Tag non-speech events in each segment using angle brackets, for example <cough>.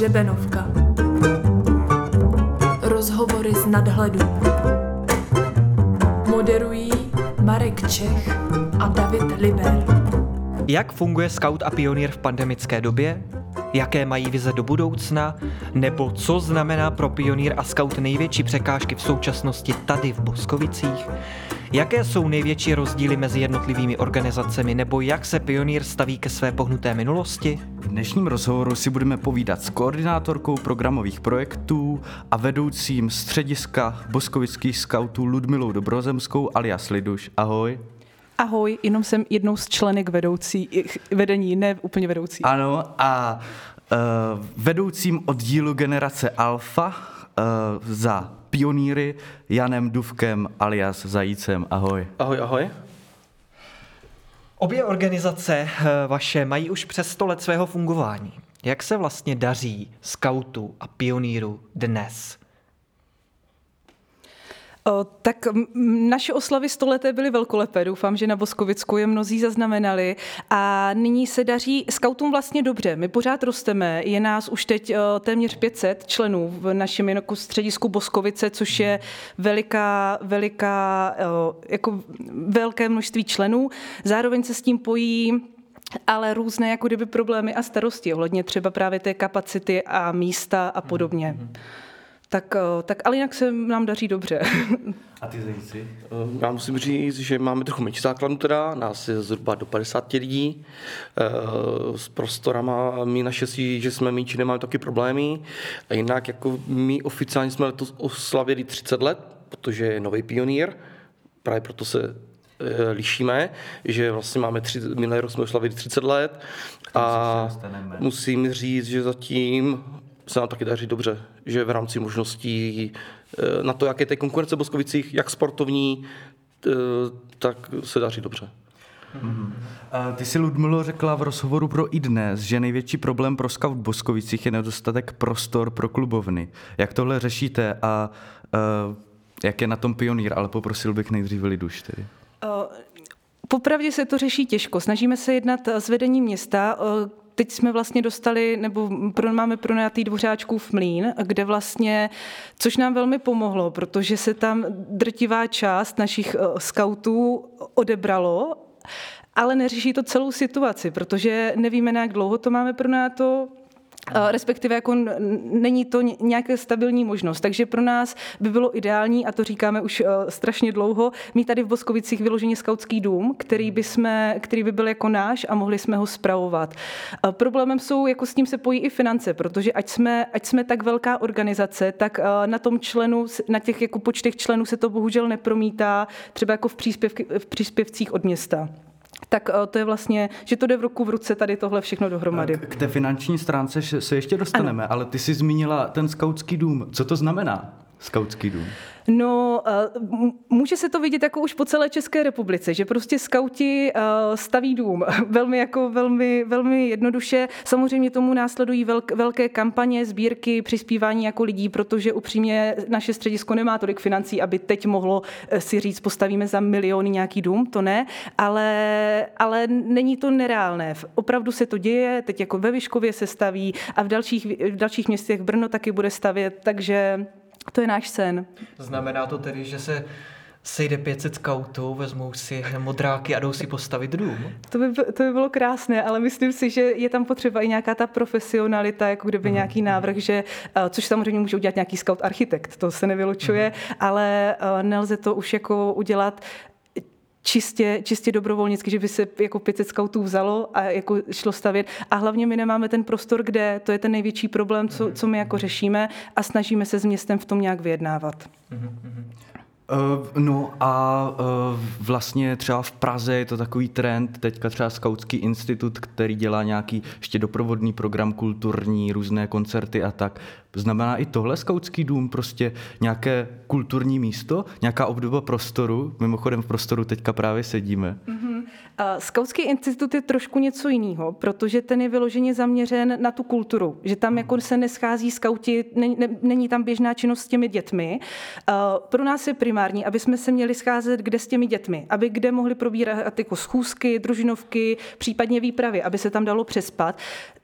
Hřebenovka. Rozhovory z nadhledu. Moderují Marek Čech a David Liber. Jak funguje Scout a pionýr v pandemické době? Jaké mají vize do budoucna? Nebo co znamená pro pionýr a Scout největší překážky v současnosti tady v Boskovicích? Jaké jsou největší rozdíly mezi jednotlivými organizacemi nebo jak se pionýr staví ke své pohnuté minulosti? V dnešním rozhovoru si budeme povídat s koordinátorkou programových projektů a vedoucím střediska boskovických skautů Ludmilou Dobrozemskou alias Liduš. Ahoj. Ahoj, jenom jsem jednou z členek vedoucí, vedení, ne úplně vedoucí. Ano, a uh, vedoucím oddílu generace Alfa uh, za pionýry Janem Duvkem alias Zajícem. Ahoj. Ahoj, ahoj. Obě organizace eh, vaše mají už přes 100 let svého fungování. Jak se vlastně daří skautu a pionýru dnes? Tak naše oslavy stoleté byly velkolepé, doufám, že na Boskovicku je mnozí zaznamenali a nyní se daří skautům vlastně dobře. My pořád rosteme, je nás už teď téměř 500 členů v našem jako středisku Boskovice, což je veliká, veliká, jako velké množství členů. Zároveň se s tím pojí ale různé jako kdyby problémy a starosti, ohledně třeba právě té kapacity a místa a podobně. Mm-hmm. Tak, eh, tak ale jinak se nám daří dobře. <laughs> A ty zajíci? Eh, já musím říct, že máme trochu menší základnu teda, nás je zhruba do 50 lidí. Eh, s prostorama my naštěstí, že jsme menší, nemáme taky problémy. A jinak jako my oficiálně jsme letos oslavili 30 let, protože je nový pionýr, právě proto se lišíme, že vlastně máme tři, minulý rok jsme oslavili 30 let a musím říct, že zatím se nám taky daří dobře, že v rámci možností eh, na to, jak je té konkurence v Boskovicích, jak sportovní, eh, tak se daří dobře. Mm-hmm. Ty si, Ludmilo, řekla v rozhovoru pro i dnes, že největší problém pro Scout v Boskovicích je nedostatek prostor pro klubovny. Jak tohle řešíte a uh, jak je na tom pionýr, ale poprosil bych nejdříve Liduš tedy. Popravdě se to řeší těžko. Snažíme se jednat s vedením města, teď jsme vlastně dostali, nebo pro, máme pronajatý v mlín, kde vlastně, což nám velmi pomohlo, protože se tam drtivá část našich eh, skautů odebralo, ale neřeší to celou situaci, protože nevíme, na jak dlouho to máme pronajato, respektive jako není to nějaká stabilní možnost. Takže pro nás by bylo ideální, a to říkáme už e, strašně dlouho, mít tady v Boskovicích vyloženě skautský dům, který by, jsme, který by byl jako náš a mohli jsme ho spravovat. Problémem jsou, jako s tím se pojí i finance, protože ať jsme, ať jsme tak velká organizace, tak e, na tom členu, na těch jako počtech členů se to bohužel nepromítá, třeba jako v, příspěv, v příspěvcích od města tak eh, to je vlastně, že to jde v ruku v ruce tady tohle všechno dohromady. K té finanční stránce se ještě dostaneme, ano. ale ty jsi zmínila ten skautský dům. Co to znamená, skautský dům? No, může se to vidět jako už po celé České republice, že prostě skauti staví dům <laughs> velmi jako velmi, velmi jednoduše. Samozřejmě tomu následují velké kampaně, sbírky, přispívání jako lidí, protože upřímně naše středisko nemá tolik financí, aby teď mohlo eh, si říct, postavíme za miliony nějaký dům, to ne, ale, ale není to nereálné. Opravdu se to děje, teď jako ve Vyškově se staví a v dalších, v dalších městech Brno taky bude stavět, takže to je náš sen. Znamená to tedy, že se sejde 500 skautů, vezmou si modráky a jdou si postavit dům? To by, to by bylo krásné, ale myslím si, že je tam potřeba i nějaká ta profesionalita, jako kdyby mm. nějaký návrh, že, eh, což samozřejmě může udělat nějaký scout architekt, to se nevylučuje, mm. ale eh, nelze to už jako udělat čistě, čistě dobrovolnicky, že by se jako 500 skautů vzalo a jako šlo stavět. A hlavně my nemáme ten prostor, kde, to je ten největší problém, co, co my jako řešíme a snažíme se s městem v tom nějak vyjednávat. Uh, no a uh, vlastně třeba v Praze je to takový trend, teďka třeba Skautský institut, který dělá nějaký ještě doprovodný program kulturní, různé koncerty a tak. Znamená i tohle skautský dům prostě nějaké kulturní místo, nějaká obdoba prostoru. Mimochodem v prostoru teďka právě sedíme. Mm-hmm. Skautský institut je trošku něco jiného, protože ten je vyloženě zaměřen na tu kulturu, že tam jako se neschází skauti, není, ne, není tam běžná činnost s těmi dětmi. Pro nás je primární, aby jsme se měli scházet kde s těmi dětmi, aby kde mohli probírat jako schůzky, družinovky, případně výpravy, aby se tam dalo přespat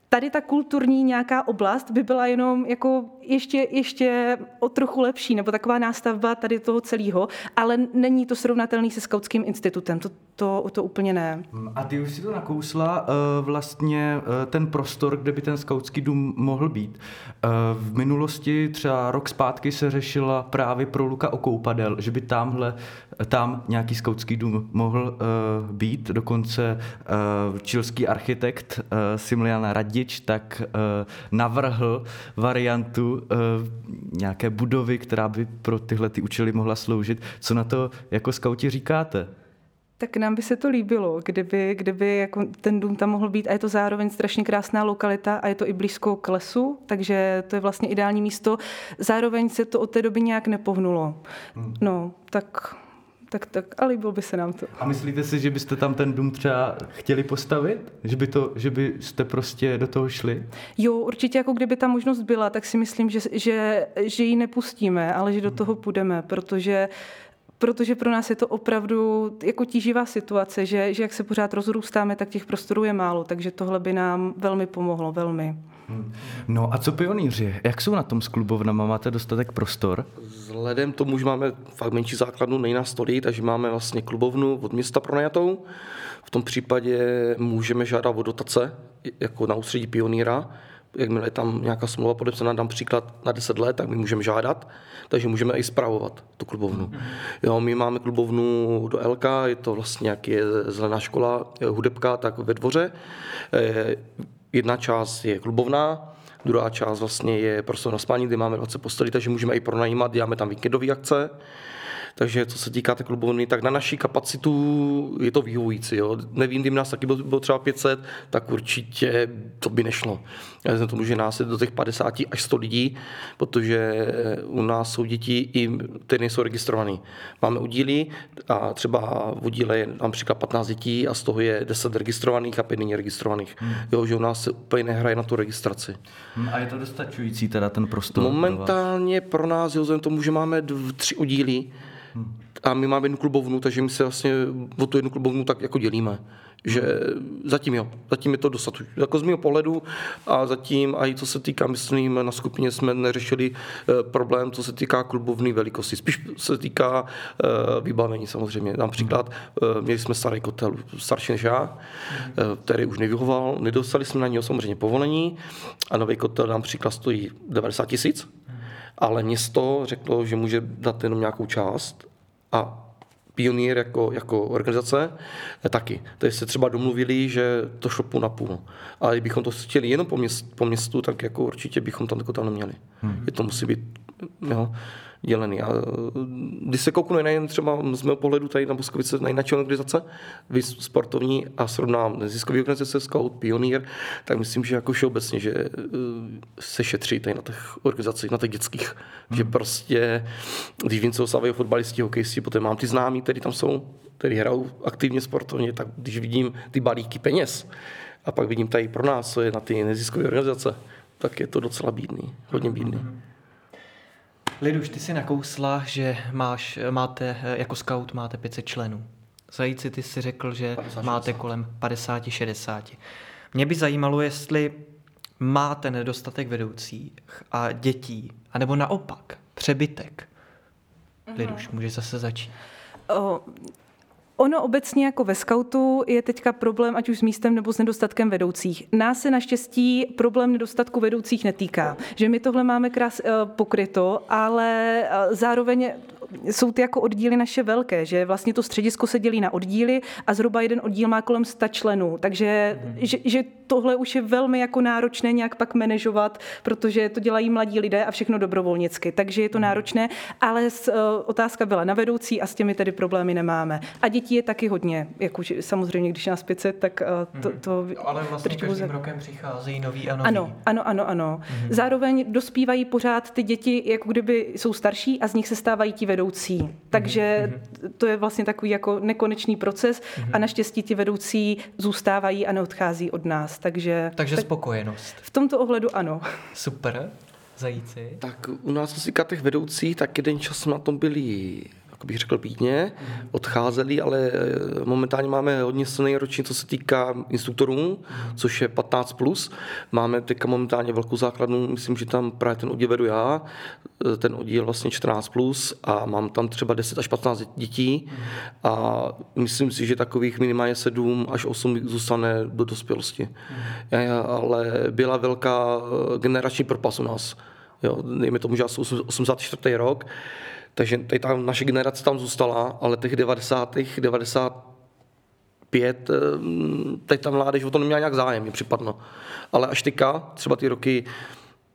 tady ta kulturní nějaká oblast by byla jenom jako ještě, ještě o trochu lepší, nebo taková nástavba tady toho celého, ale není to srovnatelný se Skautským institutem, to, to, to úplně ne. A ty už si to nakousla, uh, vlastně uh, ten prostor, kde by ten skautský dům mohl být. Uh, v minulosti, třeba rok zpátky, se řešila právě pro Luka Okoupadel, že by tamhle, tam nějaký skautský dům mohl uh, být, dokonce uh, čilský architekt uh, Similian Radič tak uh, navrhl variantu uh, nějaké budovy, která by pro tyhle ty účely mohla sloužit. Co na to jako skauti říkáte? Tak nám by se to líbilo, kdyby, kdyby jako ten dům tam mohl být a je to zároveň strašně krásná lokalita a je to i blízko k lesu, takže to je vlastně ideální místo. Zároveň se to od té doby nějak nepohnulo. Hmm. No, tak tak, tak a líbilo by se nám to. A myslíte si, že byste tam ten dům třeba chtěli postavit? Že, by to, že byste prostě do toho šli? Jo, určitě jako kdyby ta možnost byla, tak si myslím, že, že, že ji nepustíme, ale že do toho půjdeme, protože protože pro nás je to opravdu jako tíživá situace, že, že jak se pořád rozrůstáme, tak těch prostorů je málo, takže tohle by nám velmi pomohlo, velmi. Hmm. No a co pionýři? Jak jsou na tom s klubovnama? Máte dostatek prostor? Vzhledem tomu, že máme fakt menší základnu, nej na stolí, takže máme vlastně klubovnu od města pronajatou. V tom případě můžeme žádat o dotace jako na ústředí pionýra. Jakmile je tam nějaká smlouva podepsaná, dám příklad na 10 let, tak my můžeme žádat, takže můžeme i zpravovat tu klubovnu. Jo, my máme klubovnu do LK, je to vlastně jak je zelená škola, je hudebka, tak ve dvoře. Eh, jedna část je klubovná, druhá část vlastně je prostor na spání, kde máme 20 postelí, takže můžeme i pronajímat, děláme tam víkendové akce. Takže co se týká té klubovny, tak na naší kapacitu je to vyhovující. Jo. Nevím, kdyby nás taky bylo, bylo třeba 500, tak určitě to by nešlo. Já jsem tomu, že nás je do těch 50 až 100 lidí, protože u nás jsou děti, i, které nejsou registrované. Máme udíly a třeba v udíle je například 15 dětí a z toho je 10 registrovaných a 5 není registrovaných. Hmm. Jo, že u nás se úplně nehraje na tu registraci. Hmm, a je to dostačující teda ten prostor? Momentálně pro, pro nás, jo, vzhledem tomu, že máme dv, tři udíly, a my máme jednu klubovnu, takže my se vlastně o tu jednu klubovnu tak jako dělíme. Že zatím jo, zatím je to dostatečné. Jako z mého pohledu a zatím, a i co se týká, myslím, na skupině jsme neřešili eh, problém, co se týká klubovní velikosti. Spíš se týká eh, vybavení samozřejmě. Například eh, měli jsme starý kotel, starší než já, který už nevyhoval, nedostali jsme na něj samozřejmě povolení a nový kotel například stojí 90 tisíc ale město řeklo, že může dát jenom nějakou část a Pionýr jako, jako organizace taky. Takže se třeba domluvili, že to šlo půl na půl. Ale kdybychom to chtěli jenom po, měst, po městu, tak jako určitě bychom tam, tam neměli. Hmm. Je to musí být jo, dělený. A když se kouknu nejen třeba z mého pohledu tady na Boskovice na jiné organizace, sportovní a srovnám neziskové organizace Scout, Pionýr, tak myslím, že jako všeobecně, že eh, se šetří tady na těch organizacích, na těch dětských, hmm. že prostě, když vím, co osávají fotbalisti, hokejisti, potom mám ty známí, kteří tam jsou, kteří hrajou aktivně sportovně, tak když vidím ty balíky peněz a pak vidím tady pro nás, co je na ty neziskové organizace, tak je to docela bídný, hodně bídný. Hmm. Liduš, ty si nakousla, že máš, máte, jako scout máte 500 členů. Zajíci, ty si řekl, že 50, máte kolem 50-60. Mě by zajímalo, jestli máte nedostatek vedoucích a dětí, anebo naopak přebytek. Mm-hmm. Liduš, můžeš zase začít. O, Ono obecně jako ve skautu je teďka problém, ať už s místem nebo s nedostatkem vedoucích. Nás se naštěstí problém nedostatku vedoucích netýká. Že my tohle máme krás eh, pokryto, ale eh, zároveň jsou ty jako oddíly naše velké, že vlastně to středisko se dělí na oddíly a zhruba jeden oddíl má kolem 100 členů, takže mm. že, že tohle už je velmi jako náročné nějak pak manažovat, protože to dělají mladí lidé a všechno dobrovolnicky, takže je to mm. náročné, ale uh, otázka byla na vedoucí a s těmi tedy problémy nemáme. A dětí je taky hodně, jako samozřejmě, když nás 500, tak uh, to, to mm. Ale vlastně každým buze... rokem přicházejí noví a noví. Ano, ano, ano, ano. Mm. Zároveň dospívají pořád ty děti, jako kdyby jsou starší a z nich se stávají ti vedoucí. Takže mm-hmm. to je vlastně takový jako nekonečný proces a naštěstí ti vedoucí zůstávají a neodchází od nás. Takže, Takže tak spokojenost. V tomto ohledu ano. Super. Zajíci. Tak u nás, co se těch vedoucích, tak jeden čas na tom byli jak bych řekl, pítně, odcházeli, ale eh, momentálně máme hodně silný ročník, co se týká instruktorů, což je 15+. Plus. Máme teďka momentálně velkou základnu, myslím, že tam právě ten oddíl vedu já, eh, ten oddíl vlastně 14+, plus a mám tam třeba 10 až 15 dětí a myslím si, že takových minimálně 7 až 8 zůstane do dospělosti. Ale byla velká eh, generační propas u nás. Jo, dejme tomu, že asi 84. rok, takže tady ta naše generace tam zůstala, ale těch 90. 95, eh, teď ta mládež o to neměla nějak zájem, mi připadlo. Ale až teďka, třeba ty roky,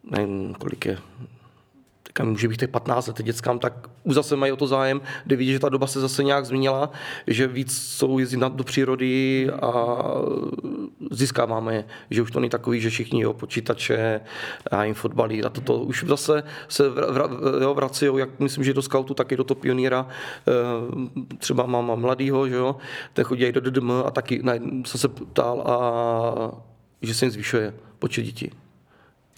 nevím, kolik je, teďka může být těch 15 let dětskám, tak už zase mají o to zájem, kde vidí, že ta doba se zase nějak změnila, že víc jsou jezdit do přírody a získáváme že už to není takový, že všichni jo, počítače a jim fotbalí. A toto už zase se vrací, jak myslím, že do scoutu, tak i do toho pioníra, eh, třeba mám mladýho, že jo, ten chodí do DDM a taky jsem se ptal a že se jim zvyšuje počet dětí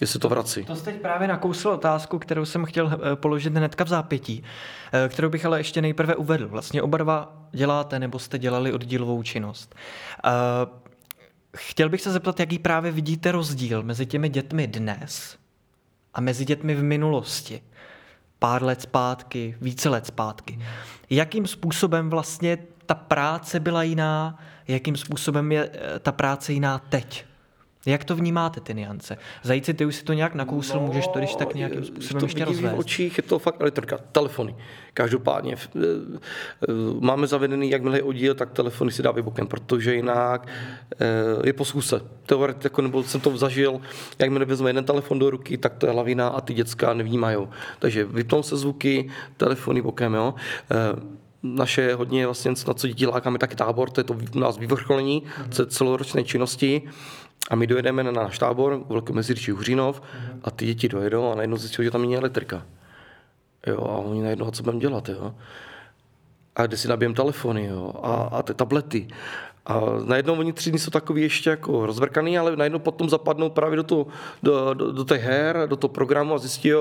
jestli to vrací. To jste teď právě nakousl otázku, kterou jsem chtěl eh, položit hnedka v zápětí, eh, kterou bych ale ještě nejprve uvedl. Vlastně oba dva děláte nebo jste dělali oddílovou činnost. Eh, chtěl bych se zeptat, jaký právě vidíte rozdíl mezi těmi dětmi dnes a mezi dětmi v minulosti. Pár let zpátky, více let zpátky. Jakým způsobem vlastně ta práce byla jiná, jakým způsobem je ta práce jiná teď? Jak to vnímáte, ty niance? Zajíci, ty už si to nějak nakousl, no, můžeš to když tak nějakým způsobem to ještě rozvést? v očích je to fakt elektrika, telefony. Každopádně eh, eh, máme zavedený, jakmile je oddíl, tak telefony si dá bokem, protože jinak eh, je po schůze. Teoreticky, jako, nebo jsem to zažil, jakmile vezme jeden telefon do ruky, tak to je lavina a ty děcka nevnímají. Takže vypnou se zvuky, telefony bokem, jo naše hodně vlastně, na co děti lákáme, taky tábor, to je to u nás vyvrcholení celoročné činnosti. A my dojedeme na náš tábor, velký meziříčí Hřínov, a ty děti dojedou a najednou zjistí, že tam není elektrika. Jo, a oni najednou, co budeme dělat, jo. A kde si nabijem telefony, jo, a, a ty tablety. A najednou oni tři dny jsou takový ještě jako rozvrkaný, ale najednou potom zapadnou právě do, to, do, do, do té her, do toho programu a zjistí,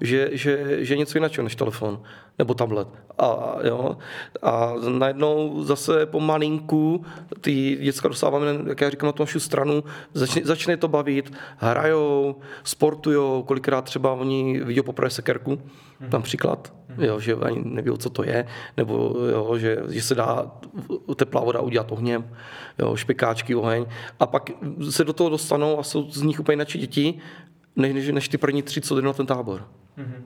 že, že, že něco jiného než telefon nebo tablet. A, jo, a najednou zase pomalinku ty děcka dostáváme, jak já říkám, na tu našu stranu, začne, začne to bavit, hrajou, sportujou, kolikrát třeba oni vidí poprvé sekerku, například, jo, že ani neví, co to je, nebo jo, že, že se dá teplá voda udělat ohněm, jo, špekáčky, oheň, a pak se do toho dostanou a jsou z nich úplně jinak děti, než, než ty první tři, co jde na ten tábor. Mm-hmm.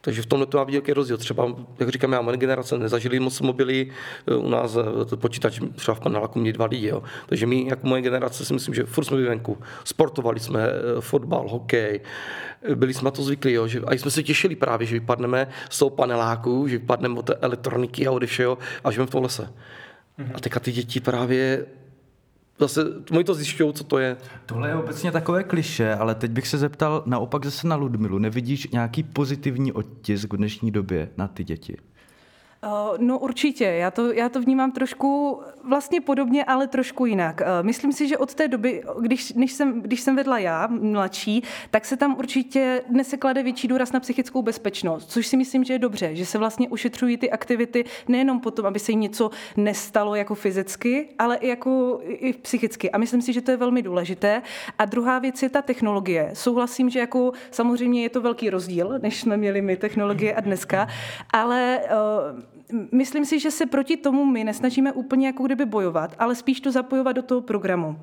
Takže v tomhle to má jaký rozdíl. Třeba, jak říkám, já moje generace nezažili moc mobily, eh, u nás eh, počítač třeba v paneláku měli dva lidi. Jo. Takže my, jako moje generace, si myslím, že furt jsme venku. Sportovali jsme eh, fotbal, hokej, byli jsme na to zvyklí, jo, že, a jsme se těšili právě, že vypadneme z toho paneláku, že vypadneme od té elektroniky a od všeho a žijeme v tom lese. Mm-hmm. A teďka ty děti právě zase oni to zjišťují, co to je. Tohle je obecně takové kliše, ale teď bych se zeptal naopak zase na Ludmilu. Nevidíš nějaký pozitivní odtisk v dnešní době na ty děti? Eh, no určitě, já to, já to vnímám trošku vlastně podobně, ale trošku jinak. Eh, myslím si, že od té doby, když, když, jsem, když jsem vedla já, mladší, tak se tam určitě dnes se klade větší důraz na psychickou bezpečnost, což si myslím, že je dobře, že se vlastně ušetřují ty aktivity nejenom potom, aby se jí něco nestalo jako fyzicky, ale i jako i psychicky. A myslím si, že to je velmi důležité. A druhá věc je ta technologie. Souhlasím, že jako samozřejmě je to velký rozdíl, než jsme měli my technologie a dneska, ale uh, myslím si, že se proti tomu my nesnažíme úplně jako kdyby bojovat, ale spíš to zapojovat do toho programu.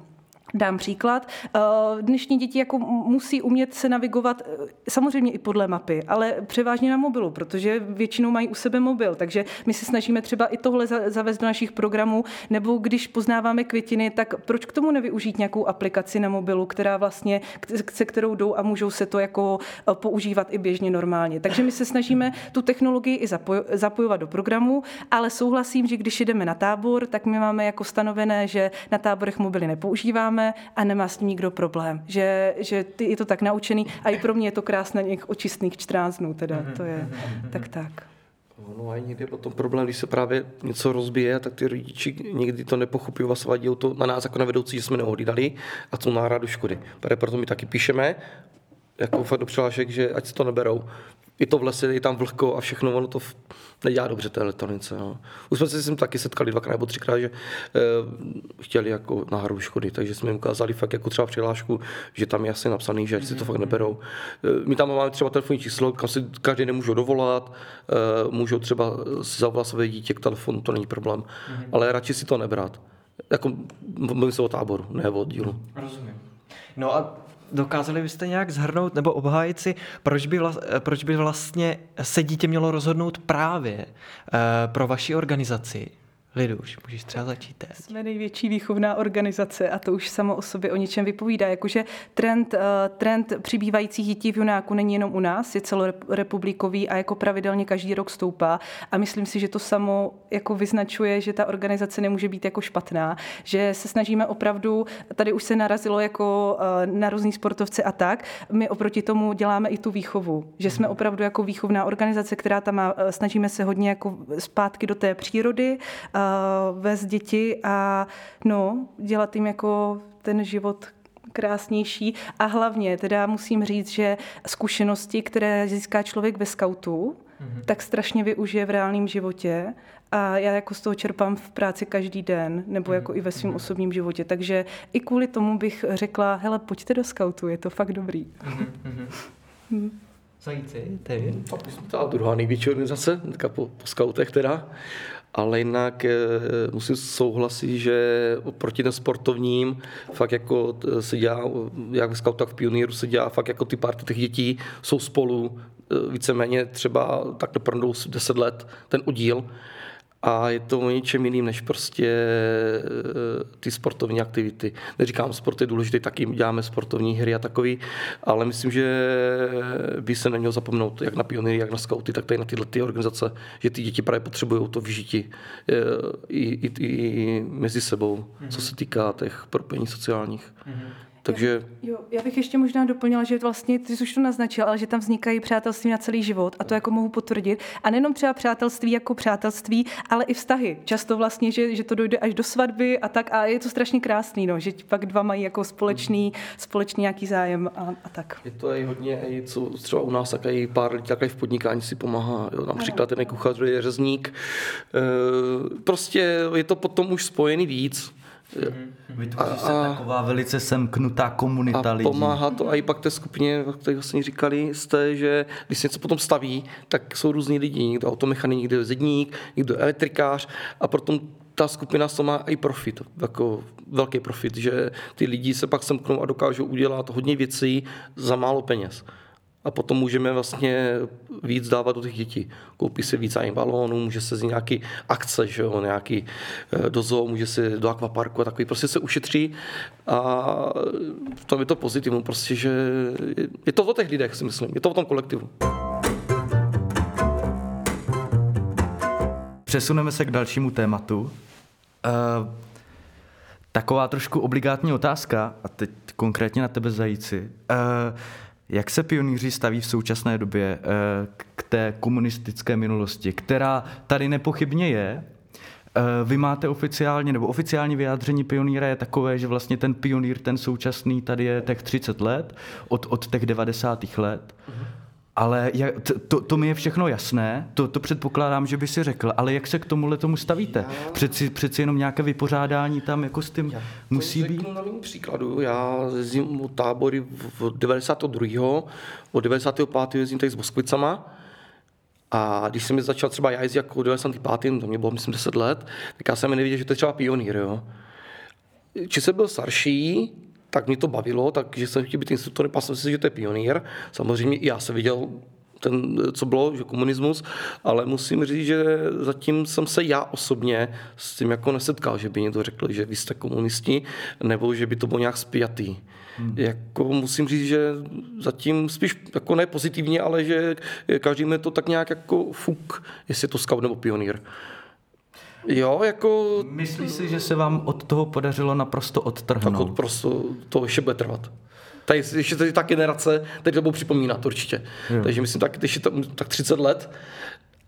Dám příklad. Eh, dnešní děti jako musí umět se navigovat eh, samozřejmě i podle mapy, ale převážně na mobilu, protože většinou mají u sebe mobil. Takže my se snažíme třeba i tohle zavést do našich programů, nebo když poznáváme květiny, tak proč k tomu nevyužít nějakou aplikaci na mobilu, která vlastně, se kterou jdou a můžou se to jako eh, používat i běžně normálně. Takže my se snažíme tu technologii i zapojovat do programu, ale souhlasím, že když jdeme na tábor, tak my máme jako stanovené, že na táborech mobily nepoužíváme, a nemá s tím nikdo problém. Že, že ty je to tak naučený a i pro mě je to krásné něk očistných 14 dnů, teda to je tak tak. No a někdy je potom problém, když se právě něco rozbije, tak ty rodiči někdy to nepochopí, vás vadí to na nás jako na vedoucí, že jsme neohlídali a co náhradu škody. Proto my taky píšeme, jako fakt do přihlášek, že ať se to neberou je to v lese, je tam vlhko a všechno, ono to nedělá dobře té elektronice. No. Už jsme se s taky setkali dvakrát nebo třikrát, že e, chtěli jako náhradu škody, takže jsme jim ukázali fakt jako třeba přihlášku, že tam je asi napsaný, že si to fakt neberou. E, my tam máme třeba telefonní číslo, kam si každý nemůžou dovolat, e, můžou třeba zavolat své dítě k telefonu, to není problém, mm-hmm. ale radši si to nebrat. Jako mluvím se o táboru, ne o oddílu. Rozumím. No a dokázali byste nějak zhrnout nebo obhájit si, proč by, vla, proč by vlastně se dítě mělo rozhodnout právě uh, pro vaši organizaci? Liduš, můžeš třeba začít teď. Jsme největší výchovná organizace a to už samo o sobě o něčem vypovídá. Jakože trend, uh, trend přibývajících dětí v Junáku není jenom u nás, je celorepublikový a jako pravidelně každý rok stoupá. A myslím si, že to samo jako vyznačuje, že ta organizace nemůže být jako špatná, že se snažíme opravdu, tady už se narazilo jako uh, na různý sportovce a tak, my oproti tomu děláme i tu výchovu, že jsme opravdu jako výchovná organizace, která tam má, uh, snažíme se hodně jako zpátky do té přírody, uh, vést děti a no, dělat jim jako ten život krásnější a hlavně teda musím říct, že zkušenosti, které získá člověk ve skautu, mm-hmm. tak strašně využije v reálném životě a já jako z toho čerpám v práci každý den, nebo jako mm-hmm. i ve svém mm-hmm. osobním životě. Takže i kvůli tomu bych řekla, hele, pojďte do skautu, je to fakt dobrý. Mm-hmm. mm. Zajíci, ty? Ta druhá největší organizace, po, po skautech teda ale jinak eh, musím souhlasit, že proti ten sportovním fakt jako eh, se dělá, jak v Scoutu, tak v Pioníru se dělá fakt jako ty party těch dětí jsou spolu eh, víceméně třeba tak doprndou 10 let ten udíl a je to o něčem jiným než prostě eh, ty sportovní aktivity. Neříkám, sport je důležitý, taky děláme sportovní hry a takový, ale myslím, že by se neměl zapomenout jak na pionýry, jak na skauty, tak tady na tyhle ty organizace, že ty děti právě potřebují to vyžití eh, i, i, i mezi sebou, mm-hmm. co se týká těch propojení sociálních. Mm-hmm. Takže... Jo, já bych ještě možná doplnila, že vlastně, ty jsi už to naznačil, ale že tam vznikají přátelství na celý život a to jako mohu potvrdit. A nejenom třeba přátelství jako přátelství, ale i vztahy. Často vlastně, že, že to dojde až do svatby a tak a je to strašně krásný, no, že pak dva mají jako společný, společný nějaký zájem a, a tak. Je to i hodně, i co třeba u nás, i pár lidí také v podnikání si pomáhá. Jo. Například ten kuchař je řezník. E, prostě je to potom už spojený víc. Vytvoří se taková velice semknutá komunita a lidí. pomáhá to i pak té skupině, jak vlastně říkali jste, že když se něco potom staví, tak jsou různí lidi, někdo automechanik, někdo zedník, někdo elektrikář a potom ta skupina sama má i profit, jako velký profit, že ty lidi se pak semknou a dokážou udělat hodně věcí za málo peněz a potom můžeme vlastně víc dávat do těch dětí. Koupí si víc ani balónů, může se z nějaký akce, že jo, nějaký eh, do zoo, může se do akvaparku a takový, prostě se ušetří a to je to pozitivum, prostě, že je to o těch lidech, si myslím, je to o tom kolektivu. Přesuneme se k dalšímu tématu. Uh, taková trošku obligátní otázka, a teď konkrétně na tebe zajíci. Uh, jak se pionýři staví v současné době eh, k té komunistické minulosti, která tady nepochybně je? Eh, vy máte oficiálně, nebo oficiální vyjádření pionýra je takové, že vlastně ten pionýr, ten současný, tady je těch 30 let, od, od těch 90. let. Mm-hmm. Ale jak, to, to mi je všechno jasné, to, to předpokládám, že by si řekl, ale jak se k tomuhle tomu stavíte? Přeci, přeci jenom nějaké vypořádání tam jako s tím já musí to být? na mým příkladu, já jezdím u tábory v 92. od 95. jezdím tady s Boskvicama, a když jsem mi začal třeba já jezdit jako 95. to mě bylo myslím 10 let, tak já jsem nevěděl, že to je třeba pionýr, jo. Či jsem byl starší, tak mě to bavilo, takže jsem chtěl být instruktorem, pak jsem si, že to je pionýr. Samozřejmě já jsem viděl ten, co bylo, že komunismus, ale musím říct, že zatím jsem se já osobně s tím jako nesetkal, že by někdo řekl, že vy jste komunisti, nebo že by to bylo nějak spjatý. Hmm. Jako musím říct, že zatím spíš jako ne pozitivně, ale že každý mě to tak nějak jako fuk, jestli je to scout nebo pionýr. Jo, jako... Myslíš si, že se vám od toho podařilo naprosto odtrhnout? Tak prostě to ještě bude trvat. Tady ještě tady ta generace, teď to budou připomínat určitě. Jo. Takže myslím, tak, když je to, tak 30 let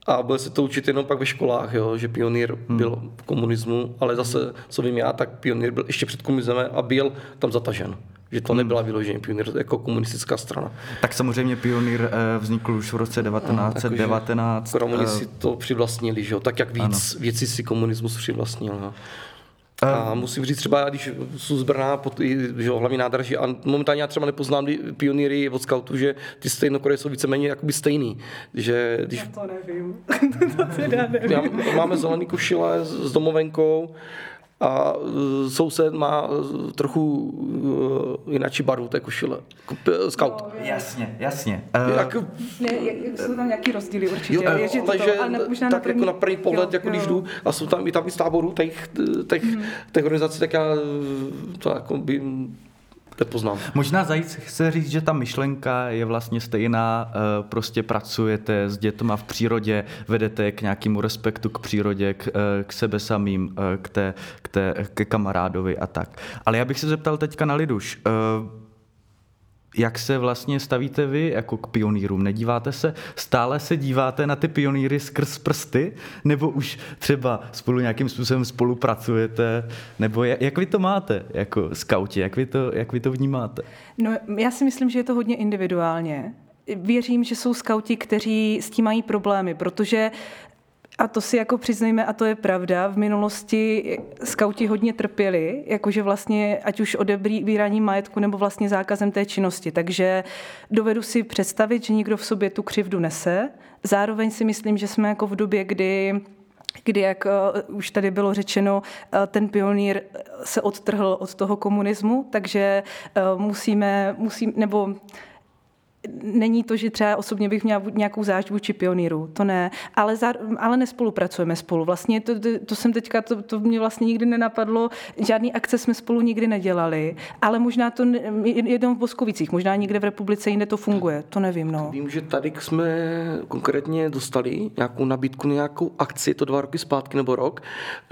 a bude se to učit jenom pak ve školách, jo, že pionýr hmm. byl v komunismu, ale zase, co vím já, tak pionýr byl ještě před komunismem a byl tam zatažen. Že to nebyla vyloženě pionýr jako komunistická strana. Tak samozřejmě pionýr eh, vznikl už v roce 1919. No, Komunisti si to přivlastnili, že jo? tak jak víc ano. věci si komunismus přivlastnil. No. A musím říct třeba, když jsou z Brna, pod, že jo, hlavní nádraží, a momentálně já třeba nepoznám pionýry od scoutů, že ty stejnokoreje jsou víceméně jakoby stejný. Že, když... Já to nevím. <laughs> to teda nevím. Já, máme zelený košile s domovenkou, a e, soused má e, trochu uh, jináčí barvu té košile. Scout. No, jasně, jasně. Uh, jak, ne, jsou tam nějaký rozdíly určitě. Jo, je, že takže to, ale možná tak na první, jako na první pohled, jo, jako jo. když jdu a jsou tam i tam i z táborů těch, těch, hmm. těch organizací, tak já to jako by nepoznám. Možná zajít chce říct, že ta myšlenka je vlastně stejná, eh, prostě pracujete s dětma v přírodě, vedete k nějakému respektu k přírodě, k, eh, k sebe samým, eh, k, té, k, té, k kamarádovi a tak. Ale já bych se zeptal teďka na Liduš jak se vlastně stavíte vy jako k pionýrům? Nedíváte se, stále se díváte na ty pionýry skrz prsty, nebo už třeba spolu nějakým způsobem spolupracujete, nebo jak vy to máte jako skauti, jak vy to, jak vy to vnímáte? No, já si myslím, že je to hodně individuálně věřím, že jsou skauti, kteří s tím mají problémy, protože a to si jako přiznejme, a to je pravda, v minulosti skauti hodně trpěli, jakože vlastně ať už odebírání majetku nebo vlastně zákazem té činnosti. Takže dovedu si představit, že někdo v sobě tu křivdu nese. Zároveň si myslím, že jsme jako v době, kdy kdy, jak uh, už tady bylo řečeno, uh, ten pionýr se odtrhl od toho komunismu, takže musíme, musím, nebo není to, že třeba osobně bych měla nějakou zášť vůči pionýru, to ne, ale, za, ale nespolupracujeme spolu. Vlastně to, to, to jsem teďka, to, to mě vlastně nikdy nenapadlo, žádný akce jsme spolu nikdy nedělali, ale možná to jenom v Boskovicích, možná někde v republice jinde to funguje, to nevím. No. Vím, že tady jsme konkrétně dostali nějakou nabídku, nějakou akci, to dva roky zpátky nebo rok,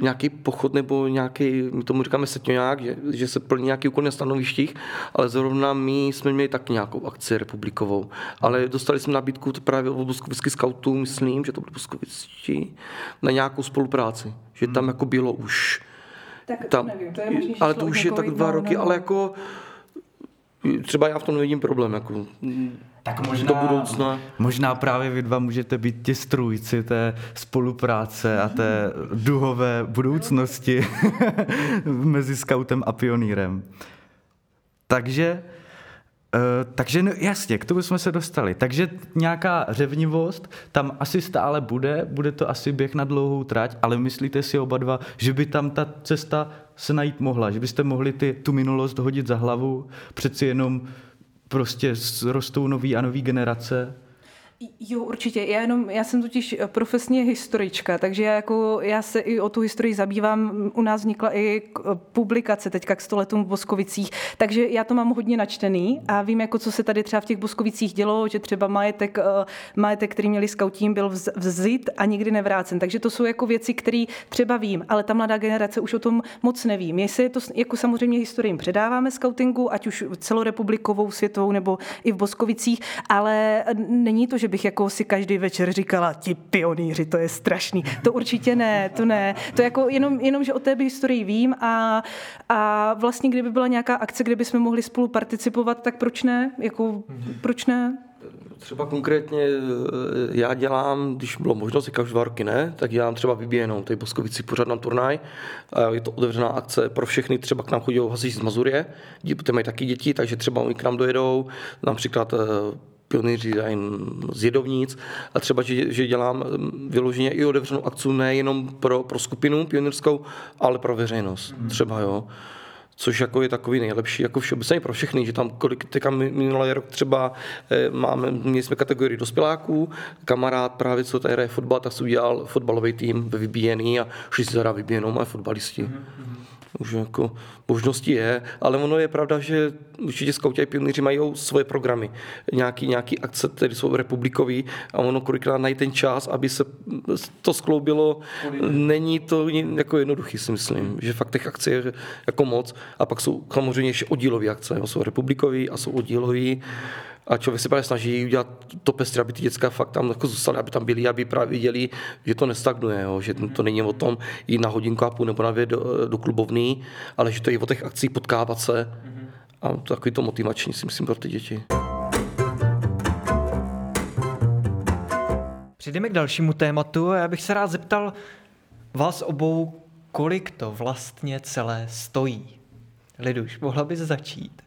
nějaký pochod nebo nějaký, my tomu říkáme setňoják, že, že se plní nějaký úkol na stanovištích, ale zrovna my jsme měli tak nějakou akci republiky Havlíkovou. Ale dostali jsme nabídku právě od boskovických scoutů, myslím, že to byly boskovičtí, na nějakou spolupráci. Že tam jako bylo už. Tak tam, to nevím, to je možný, Ale to už je tak dva roky, nebo... ale jako třeba já v tom nevidím problém. Jako, tak možná, do budoucna. možná právě vy dva můžete být ti strůjci té spolupráce a té duhové budoucnosti <laughs> mezi scoutem a pionýrem. Takže takže no, jasně, k tomu jsme se dostali. Takže nějaká řevnivost tam asi stále bude, bude to asi běh na dlouhou trať, ale myslíte si oba dva, že by tam ta cesta se najít mohla, že byste mohli ty, tu minulost hodit za hlavu, přeci jenom prostě rostou nový a nový generace Jo, určitě. Já, jenom, já jsem totiž eh, profesně historička, takže já, jako, já se i o tu historii zabývám. U nás vznikla i eh, publikace teďka k stoletům v Boskovicích, takže já to mám hodně načtený a vím, jako, co se tady třeba v těch Boskovicích dělo, že třeba majetek, eh, majetek který měli skautím, byl vzit a nikdy nevrácen. Takže to jsou jako věci, které třeba vím, ale ta mladá generace už o tom moc nevím. Jestli je to jako samozřejmě historii předáváme skautingu, ať už celorepublikovou, světovou nebo i v Boskovicích, ale není to, že že bych jako si každý večer říkala, ti pionýři, to je strašný. To určitě ne, to ne. To jako jenom, jenom že o té historii vím a, a vlastně kdyby byla nějaká akce, kde bychom mohli spolu participovat, tak proč ne? Jako, proč ne? Třeba konkrétně eh, já dělám, když bylo možnost, každý dva roky ne, tak dělám třeba vybíjenou, tady Boskovici pořád na turnaj. Je to otevřená akce pro všechny, třeba k nám chodí hasiči z Mazurie, ty mají taky děti, takže třeba oni k nám dojedou, například pionýři z jedovnic a třeba, že, že dělám mm, vyloženě i otevřenou akci nejenom pro, pro skupinu pionýrskou, ale pro veřejnost. Mm. Třeba jo což jako je takový nejlepší, jako všeobecně pro všechny, že tam kolik, teďka minulý rok třeba eh, máme, měli jsme kategorii dospěláků, kamarád právě, co tady hraje fotbal, tak si udělal fotbalový tým ve vybíjený a šli si zahrát vybíjenou a fotbalisti. Mm-hmm už jako možností je, ale ono je pravda, že určitě skauti a pionýři mají svoje programy, nějaký, nějaký akce, které jsou republikový a ono kolikrát najít ten čas, aby se to skloubilo, není to jako jednoduchý, si myslím, že fakt těch akcí je jako moc. A pak jsou samozřejmě ještě oddílové akce, jsou republikový a jsou oddílový a člověk se právě snaží udělat to pestré, aby ty děcka fakt tam jako zůstaly, aby tam byli, aby právě viděli, že to nestagnuje, jo, že to není o tom jít na hodinku a půl nebo na dvě do, do klubovny, ale že to je o těch akcích potkávat se A to takový to motivační si myslím pro ty děti. Přijdeme k dalšímu tématu a já bych se rád zeptal vás obou, kolik to vlastně celé stojí. Liduš, mohla bys začít?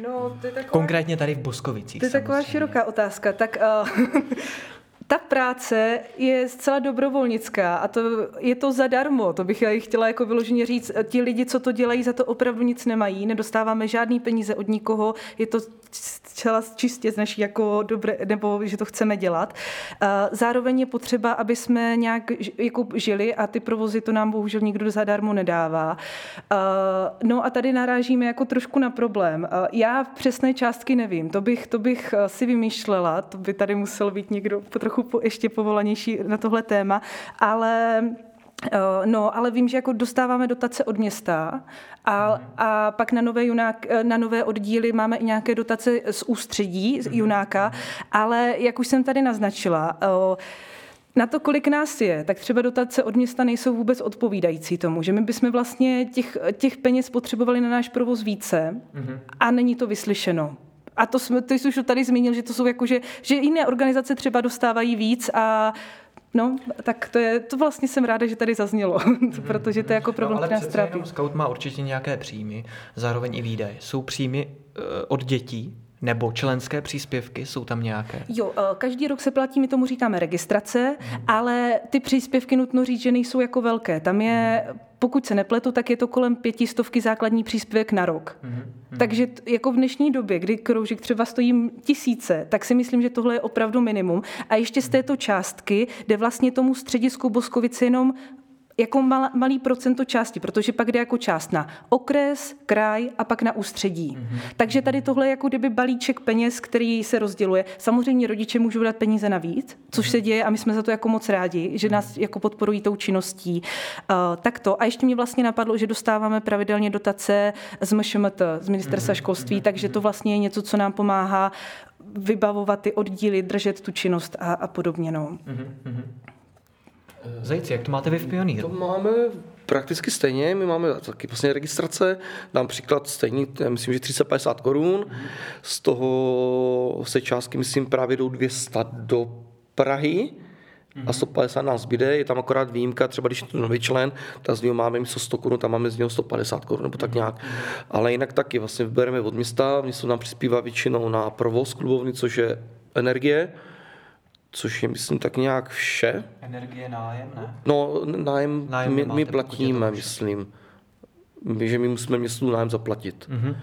No, to je taková... Konkrétně tady v Boskovicích. To je taková samozřejmě. široká otázka. Tak uh, <laughs> ta práce je zcela dobrovolnická a to je to zadarmo. To bych já chtěla jako vyloženě říct. Ti lidi, co to dělají, za to opravdu nic nemají. Nedostáváme žádný peníze od nikoho. Je to zcela čistě z naší jako dobré, nebo že to chceme dělat. Zároveň je potřeba, aby jsme nějak jako žili a ty provozy to nám bohužel nikdo zadarmo nedává. No a tady narážíme jako trošku na problém. Já přesné částky nevím. To bych, to bych si vymýšlela. To by tady musel být někdo trochu ještě povolanější na tohle téma, ale No, ale vím, že jako dostáváme dotace od města a, a pak na nové, junák, na nové oddíly máme i nějaké dotace z ústředí, z junáka, ale jak už jsem tady naznačila, na to, kolik nás je, tak třeba dotace od města nejsou vůbec odpovídající tomu, že my bychom vlastně těch, těch peněz potřebovali na náš provoz více a není to vyslyšeno. A to, jsme, to jsi už tady zmínil, že to jsou jako, že, že jiné organizace třeba dostávají víc a No, tak to je, to vlastně jsem ráda, že tady zaznělo, <laughs> protože to je jako problém, no, který nás trápí. Scout má určitě nějaké příjmy, zároveň i výdaje. Jsou příjmy uh, od dětí, nebo členské příspěvky, jsou tam nějaké? Jo, každý rok se platí, my tomu říkáme registrace, hmm. ale ty příspěvky nutno říct, že nejsou jako velké. Tam je, pokud se nepletu, tak je to kolem pětistovky základní příspěvek na rok. Hmm. Takže jako v dnešní době, kdy kroužek třeba stojí tisíce, tak si myslím, že tohle je opravdu minimum. A ještě z této částky jde vlastně tomu středisku Boskovice jenom jako mal, malý procento části, protože pak jde jako část na okres, kraj a pak na ústředí. Mm-hmm. Takže tady tohle je jako kdyby balíček peněz, který se rozděluje. Samozřejmě rodiče můžou dát peníze navíc, což mm-hmm. se děje a my jsme za to jako moc rádi, že nás jako podporují tou činností. Uh, tak to. A ještě mě vlastně napadlo, že dostáváme pravidelně dotace z MŠMT, z ministerstva mm-hmm. školství, takže to vlastně je něco, co nám pomáhá vybavovat ty oddíly, držet tu činnost a, a podobně. No. Mm-hmm. Zajíci, jak to máte vy v Pioníru? To máme prakticky stejně, my máme taky vlastně registrace, dám příklad stejný, myslím, že 350 korun, z toho se částky, myslím, právě jdou 200 do Prahy, a 150 nás zbyde, je tam akorát výjimka, třeba když je to nový člen, tak z něho máme místo 100 korun, tam máme z něho 150 korun, nebo tak nějak. Ale jinak taky vlastně vybereme od města, město nám přispívá většinou na provoz klubovny, což je energie, což je, myslím, tak nějak vše. Energie, nájem, ne? No, nájem, nájem my, my platíme, myslím. My, že my musíme městu nájem zaplatit. Mm-hmm.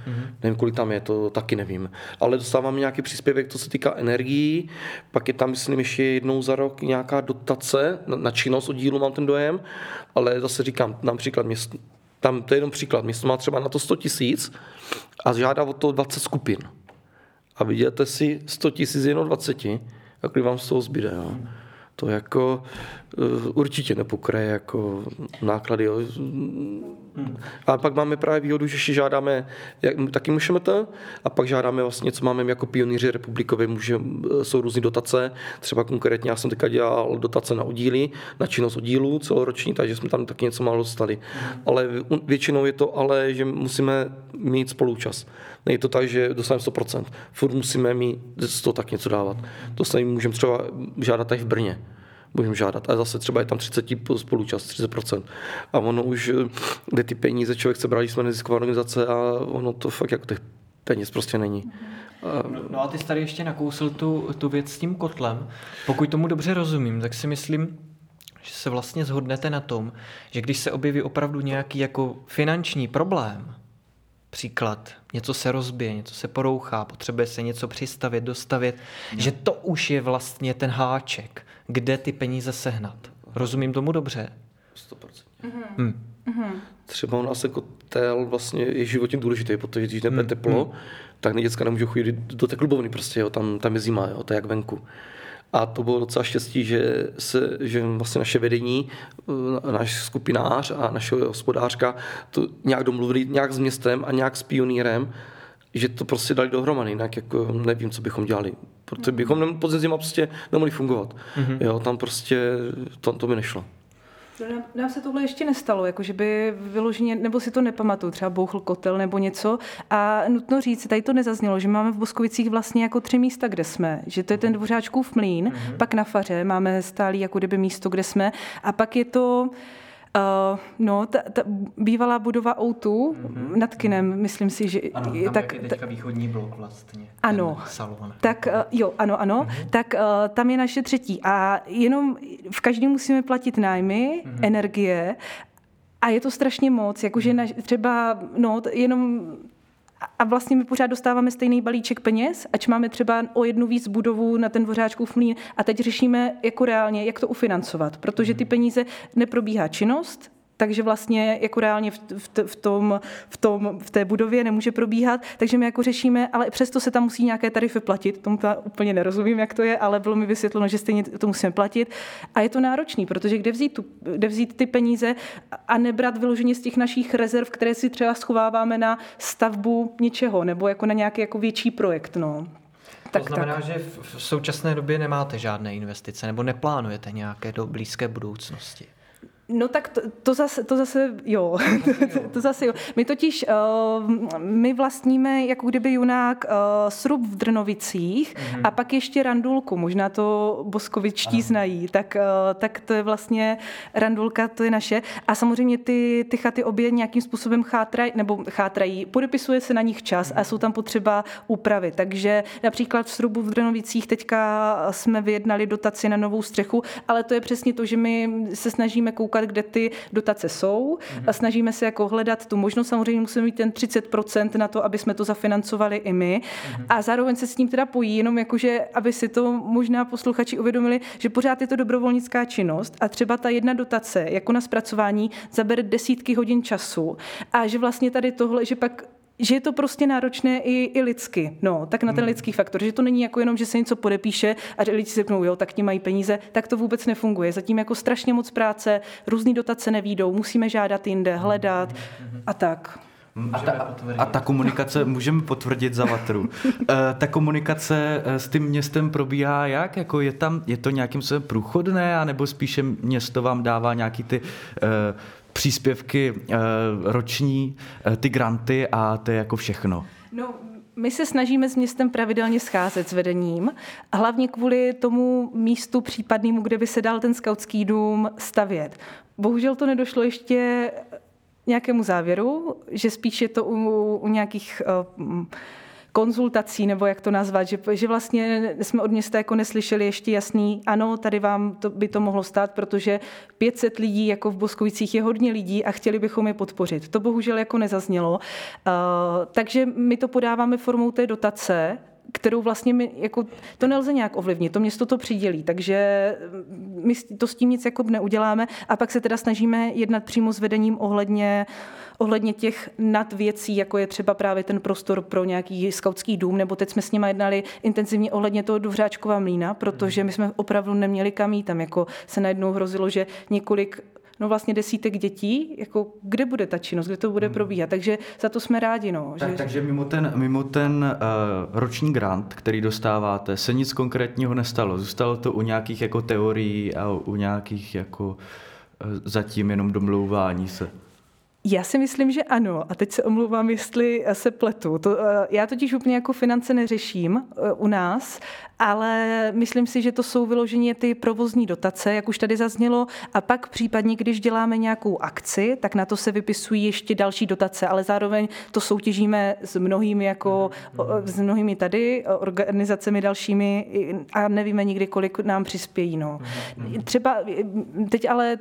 Nevím, kolik tam je, to taky nevím. Ale dostáváme nějaký příspěvek, co se týká energií. Pak je tam, myslím, ještě jednou za rok nějaká dotace na, na činnost oddílu, mám ten dojem. Ale zase říkám, například město, tam to je jenom příklad, město má třeba na to 100 tisíc a žádá o to 20 skupin. A vyděláte si 100 tisíc jenom 20, a vám z toho zbyde. Jo. To jako určitě nepokraje jako náklady. Jo. A pak máme právě výhodu, že si žádáme, jak, taky můžeme to, a pak žádáme vlastně, co máme jako pionýři republikové, může, jsou různé dotace, třeba konkrétně já jsem teďka dělal dotace na oddíly, na činnost oddílů celoroční, takže jsme tam taky něco málo dostali. Ale většinou je to ale, že musíme mít spoluúčast. Není to tak, že dostaneme 100%. Furt musíme mít 100 tak něco dávat. To se můžeme třeba žádat tady v Brně můžeme žádat. A zase třeba je tam 30 spolučast, 30%. A ono už, kde ty peníze člověk chce brát, jsme nezisková organizace a ono to fakt jako těch peněz prostě není. No, no a ty jsi tady ještě nakousl tu, tu věc s tím kotlem. Pokud tomu dobře rozumím, tak si myslím, že se vlastně zhodnete na tom, že když se objeví opravdu nějaký jako finanční problém, Příklad, něco se rozbije, něco se porouchá, potřebuje se něco přistavit, dostavit, no. že to už je vlastně ten háček, kde ty peníze sehnat. Rozumím tomu dobře? 100%. Mm-hmm. Hmm. Třeba u nás jako tel vlastně je životně důležitý, protože když nebude mm. teplo, mm. tak děcka nemůžou chodit do té klubovny prostě, jo, tam, tam je zima, jo, to je jak venku. A to bylo docela štěstí, že, se, že vlastně naše vedení, eh, náš skupinář a naše hospodářka to nějak domluvili nějak s městem a nějak s pionýrem, že to prostě dali dohromady, jinak jako nevím, co bychom dělali. Protože bychom pod prostě nemohli fungovat. Mm-hmm. Jo, tam prostě to, to by nešlo. No, nám, nám se tohle ještě nestalo, jako že by vyloženě, nebo si to nepamatuju, třeba bouchl kotel nebo něco. A nutno říct, tady to nezaznělo, že máme v Boskovicích vlastně jako tři místa, kde jsme. Že to je ten dvořáčkův mlín, mm-hmm. pak na faře máme stálý jako kdyby místo, kde jsme. A pak je to Uh, no, ta, ta bývalá budova O2 mm-hmm. nad kinem, myslím si, že... Ano, tam tak, je teďka východní blok vlastně. Ano. Salon. Tak uh, jo, ano, ano. Mm-hmm. Tak uh, tam je naše třetí. A jenom v každém musíme platit nájmy, mm-hmm. energie a je to strašně moc, jakože na, třeba, no, jenom a vlastně my pořád dostáváme stejný balíček peněz, ač máme třeba o jednu víc budovu na ten Dvořáčkův mlín a teď řešíme jako reálně, jak to ufinancovat, protože ty peníze neprobíhá činnost, takže vlastně jako reálně v, v, v, tom, v, tom, v té budově nemůže probíhat, takže my jako řešíme, ale přesto se tam musí nějaké tarify platit, tomu to úplně nerozumím, jak to je, ale bylo mi vysvětleno, že stejně to musíme platit a je to náročný, protože kde vzít, tu, kde vzít ty peníze a nebrat vyloženě z těch našich rezerv, které si třeba schováváme na stavbu něčeho nebo jako na nějaký jako větší projekt. No. Tak, to znamená, tak. že v současné době nemáte žádné investice nebo neplánujete nějaké do blízké budoucnosti? No tak to, to, zase, to zase jo. to, <laughs> to zase jo. My totiž, uh, my vlastníme jako kdyby junák uh, srub v Drnovicích mm-hmm. a pak ještě randulku, možná to boskovičtí ano. znají, tak, uh, tak to je vlastně randulka, to je naše. A samozřejmě ty, ty chaty obě nějakým způsobem chátrají, nebo chátrají, podepisuje se na nich čas mm-hmm. a jsou tam potřeba úpravy. Takže například v srubu v Drnovicích teďka jsme vyjednali dotaci na novou střechu, ale to je přesně to, že my se snažíme koukat koukat, kde ty dotace jsou a snažíme se jako hledat tu možnost. Samozřejmě musíme mít ten 30% na to, aby jsme to zafinancovali i my. A zároveň se s tím teda pojí, jenom jakože, aby si to možná posluchači uvědomili, že pořád je to dobrovolnická činnost a třeba ta jedna dotace, jako na zpracování, zabere desítky hodin času a že vlastně tady tohle, že pak že je to prostě náročné i, i lidsky, no, tak na ten hmm. lidský faktor, že to není jako jenom, že se něco podepíše a lidi si řeknou, jo, tak ti mají peníze, tak to vůbec nefunguje. Zatím jako strašně moc práce, různý dotace nevídou, musíme žádat jinde, hledat hmm. a tak. A ta, a ta komunikace, <laughs> můžeme potvrdit za Vatru, e, ta komunikace eh, s tím městem probíhá jak? Jako je, tam, je to nějakým způsobem průchodné, anebo spíše město vám dává nějaký ty e, příspěvky eh, roční, eh, ty granty a to je jako všechno. No, my se snažíme s městem pravidelně scházet s vedením, hlavně kvůli tomu místu případnému, kde by se dal ten skautský dům stavět. Bohužel to nedošlo ještě nějakému závěru, že spíš je to u, u nějakých uh, konzultací, nebo jak to nazvat, že, že vlastně jsme od města jako neslyšeli ještě jasný, ano, tady vám to, by to mohlo stát, protože 500 lidí jako v Boskovicích je hodně lidí a chtěli bychom je podpořit. To bohužel jako nezaznělo. Uh, takže my to podáváme formou té dotace, kterou vlastně my, jako, to nelze nějak ovlivnit, to město to přidělí, takže my to s tím nic jako neuděláme a pak se teda snažíme jednat přímo s vedením ohledně, ohledně těch nadvěcí, jako je třeba právě ten prostor pro nějaký skautský dům, nebo teď jsme s nimi jednali intenzivně ohledně toho Duvřáčkova mlína, protože my jsme opravdu neměli kam jít, tam jako se najednou hrozilo, že několik no vlastně desítek dětí, jako kde bude ta činnost, kde to bude hmm. probíhat. Takže za to jsme rádi. No, tak, že... Takže mimo ten, mimo ten uh, roční grant, který dostáváte, se nic konkrétního nestalo. Zůstalo to u nějakých jako teorií a u nějakých jako uh, zatím jenom domlouvání se. Já si myslím, že ano. A teď se omlouvám, jestli se pletu. To, eh, já totiž úplně jako finance neřeším eh, u nás, ale myslím si, že to jsou vyloženě ty provozní dotace, jak už tady zaznělo. A pak případně, když děláme nějakou akci, tak na to se vypisují ještě další dotace, ale zároveň to soutěžíme s mnohými, jako, s mnohými tady organizacemi dalšími a nevíme nikdy, kolik nám přispějí. No. Třeba teď ale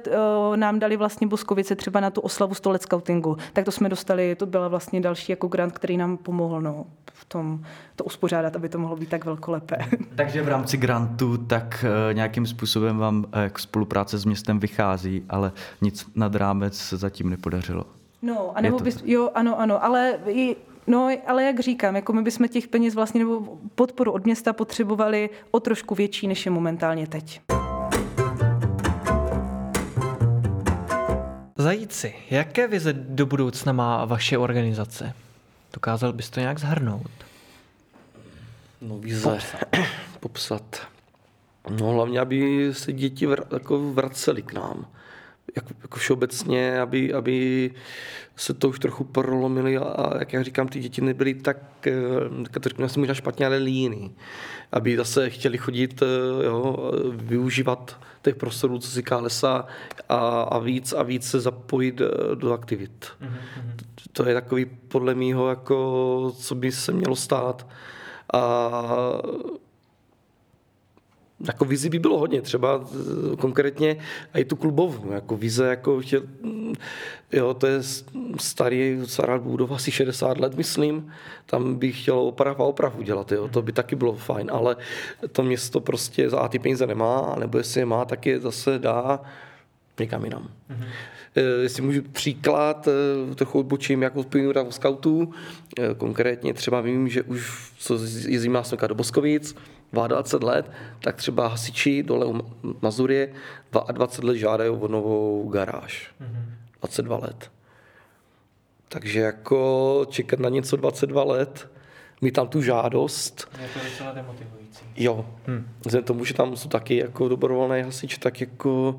nám dali vlastně Boskovice třeba na tu oslavu stolec scoutingu, tak to jsme dostali, to byla vlastně další jako grant, který nám pomohl no, v tom to uspořádat, aby to mohlo být tak velkolepé. Takže v rámci grantu tak uh, nějakým způsobem vám uh, spolupráce s městem vychází, ale nic nad rámec zatím nepodařilo. No, a nebo bys, jo, ano, ano, ale i, No, ale jak říkám, jako my bychom těch peněz vlastně nebo podporu od města potřebovali o trošku větší, než je momentálně teď. Zajíci, jaké vize do budoucna má vaše organizace? Dokázal bys to nějak zhrnout? No vize, popsat. popsat. No hlavně, aby se děti vr- jako vraceli k nám. jako, jako všeobecně, aby, aby se to už trochu prolomili a, jak já říkám, ty děti nebyly tak, tak to řeknu možná špatně, ale líný. Aby zase chtěli chodit, jo, využívat těch prostorů, co si lesa a, a víc a víc se zapojit do aktivit. Mm-hmm. To je takový podle mýho, jako, co by se mělo stát. A jako vizi by bylo hodně, třeba konkrétně i tu klubovnu, jako vize, jako chtěl, jo, to je starý, stará budova, asi 60 let, myslím, tam bych chtěl oprav a opravu dělat, jo, to by taky bylo fajn, ale to město prostě za ty peníze nemá, nebo jestli je má, tak je zase dá někam jinam. Mm-hmm. Jestli můžu příklad, eh, trochu odbočím jako plynu v scoutů, konkrétně třeba vím, že už co jezdím nás do Boskovic, 22 let, tak třeba hasiči dole u Mazurie 22 let žádají o novou garáž. Mm-hmm. 22 let. Takže jako čekat na něco 22 let, mít tam tu žádost. Je to docela demotivující. Jo. Hmm. Vzhledem tomu, že tam jsou taky jako dobrovolné hasič, tak jako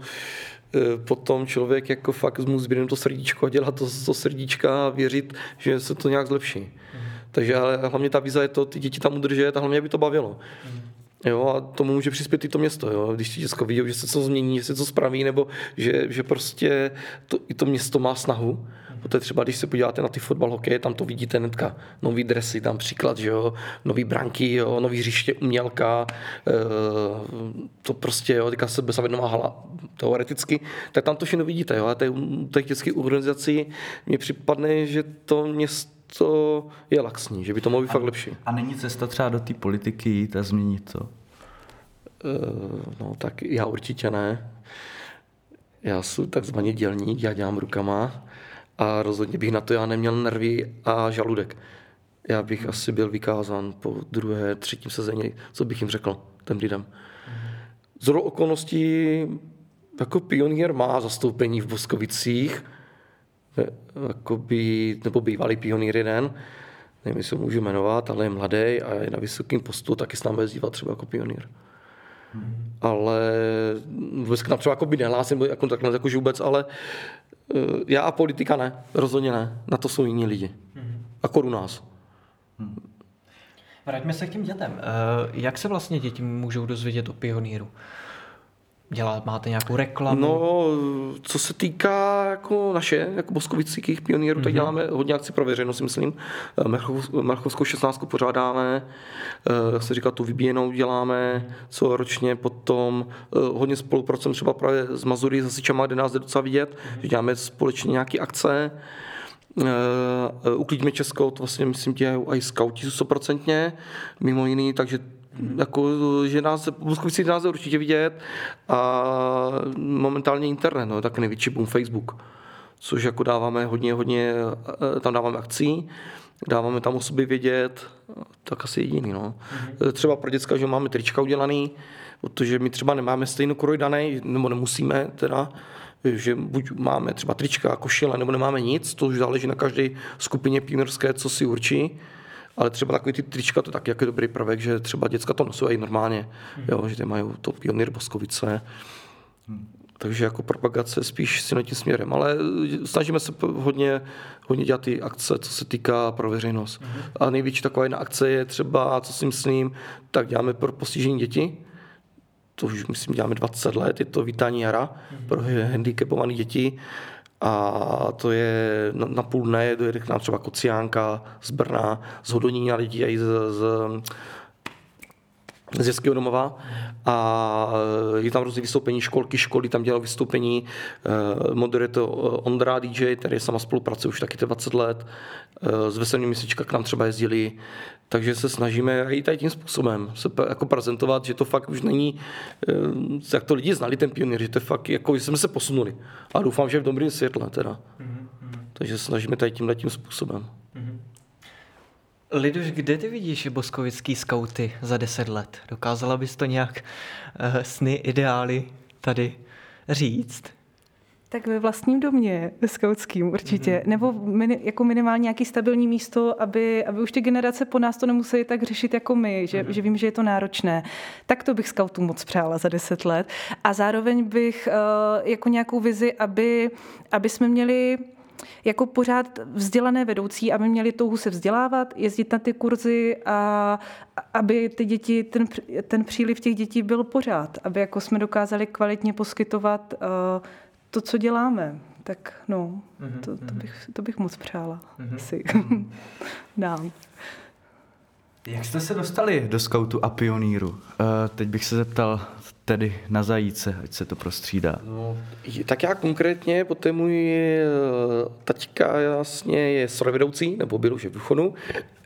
potom člověk jako fakt mu zběrne to srdíčko a dělat to, to srdíčka a věřit, že se to nějak zlepší. Hmm. Takže ale hlavně ta víza je to, ty děti tam udržet a hlavně by to bavilo. Mm. Jo, a tomu může přispět i to město, jo. když ti děcko vidí, že se co změní, že se co spraví, nebo že, že prostě to, i to město má snahu. Poté třeba, když se podíváte na ty fotbal, hokej, tam to vidíte hnedka. Nový dresy, tam příklad, že jo, nový branky, jo, nový hřiště, umělka, e, to prostě, jo, teďka se nová hala, teoreticky, tak tam to všechno vidíte, jo, a u těch dětských organizací mně připadne, že to město to je laxní, že by to mohlo být a, fakt lepší. A není cesta třeba do té politiky jít a změnit to? Uh, no tak já určitě ne. Já jsem takzvaný dělník, já dělám rukama a rozhodně bych na to já neměl nervy a žaludek. Já bych asi byl vykázán po druhé, třetím sezení, co bych jim řekl těm lidem. Hmm. Z okolností jako pionýr má zastoupení v Boskovicích, jakoby, nebo bývalý pionýr jeden, nevím, jestli ho můžu jmenovat, ale je mladý a je na vysokém postu, taky s námi jezdíval třeba jako pionýr. Ale vůbec k nám třeba jako by nehlásím, jako takhle jako vůbec, ale uh, já a politika ne, rozhodně ne. Na to jsou jiní lidi. Hmm. Jako u nás. Vraťme se k těm dětem. Uh, jak se vlastně děti můžou dozvědět o pioníru? Dělá, máte nějakou reklamu? No, co se týká jako naše, jako boskovických pionýrů, mm-hmm. tak mhm. děláme hodně akci pro veřejnost, myslím. Marchovskou 16 pořádáme, eh, jak se říká, tu vybíjenou děláme co ročně, potom eh, hodně spolupracujeme třeba právě s Mazury, s hasičama, kde nás jde docela vidět, mm-hmm. že děláme společně nějaké akce. Uklidíme Česko, to vlastně myslím dělají i skauti 100%, mimo jiný, takže jako, že nás, si nás určitě vidět a momentálně internet, no, tak největší boom Facebook, což jako dáváme hodně, hodně, eh, tam dáváme akcí, dáváme tam osoby vědět, tak asi jediný, no. Mm-hmm. Třeba pro děcka, že máme trička udělaný, protože my třeba nemáme stejnou kroj daný, nebo nemusíme teda, že buď máme třeba trička, košile, nebo nemáme nic, to už záleží na každé skupině pionierské, co si určí ale třeba takový ty trička, to je taky jako dobrý prvek, že třeba děcka to nosí normálně, hmm. jo, že ty mají to pionýr Boskovice. Hmm. Takže jako propagace spíš si tím směrem, ale snažíme se hodně, hodně dělat ty akce, co se týká pro veřejnost. Mm-hmm. A největší taková jedna akce je třeba, co si myslím, tak děláme pro postižení děti. To už myslím děláme 20 let, je to vítání jara mm-hmm. pro handicapované děti. A to je na, na půl dne, dojede k nám třeba Kociánka z Brna, z Hodonína lidí i z, z z dětského domova a je tam různé vystoupení školky, školy, tam dělal vystoupení, eh, moderuje to eh, Ondra DJ, který sama spolupracuje už taky 20 let, z eh, Veselní měsíčka k nám třeba jezdili, takže se snažíme i tady tím způsobem se jako prezentovat, že to fakt už není, jak to lidi znali ten pionýr, že to fakt, jako jsme se posunuli. A doufám, že v dobrém světle teda. Mm-hmm. Takže se snažíme tady tímhle tím způsobem. Mm-hmm. Liduš, kde ty vidíš boskovický skauty za deset let? Dokázala bys to nějak uh, sny, ideály tady říct? Tak ve vlastním domě, ve skautským určitě. Mm-hmm. Nebo mini, jako minimálně nějaký stabilní místo, aby, aby už ty generace po nás to nemuseli tak řešit jako my, že, mm-hmm. že vím, že je to náročné. Tak to bych skautům moc přála za deset let. A zároveň bych uh, jako nějakou vizi, aby, aby jsme měli jako pořád vzdělané vedoucí, aby měli touhu se vzdělávat, jezdit na ty kurzy a aby ty děti, ten, ten příliv těch dětí byl pořád, aby jako jsme dokázali kvalitně poskytovat uh, to, co děláme. Tak no, mm-hmm, to, to, mhm. bych, to bych moc přála mm-hmm. si dám. Jak jste se dostali do skautu a pioníru? Uh, teď bych se zeptal tedy na zajíce, ať se to prostřídá. No, tak já konkrétně, poté můj eh, taťka jasně je strojvedoucí, nebo byl už v důchodu.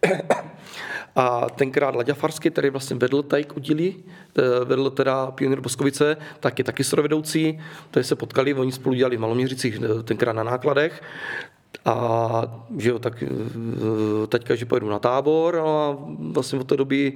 <clears throat> A tenkrát Laďa Farsky, který vlastně vedl tady k udílí, eh, vedl teda Pionýr Boskovice, tak je taky strojvedoucí, to se potkali, oni spolu dělali v Maloměřicích tenkrát na nákladech a že jo, tak eh, teďka, že pojedu na tábor no a vlastně od té doby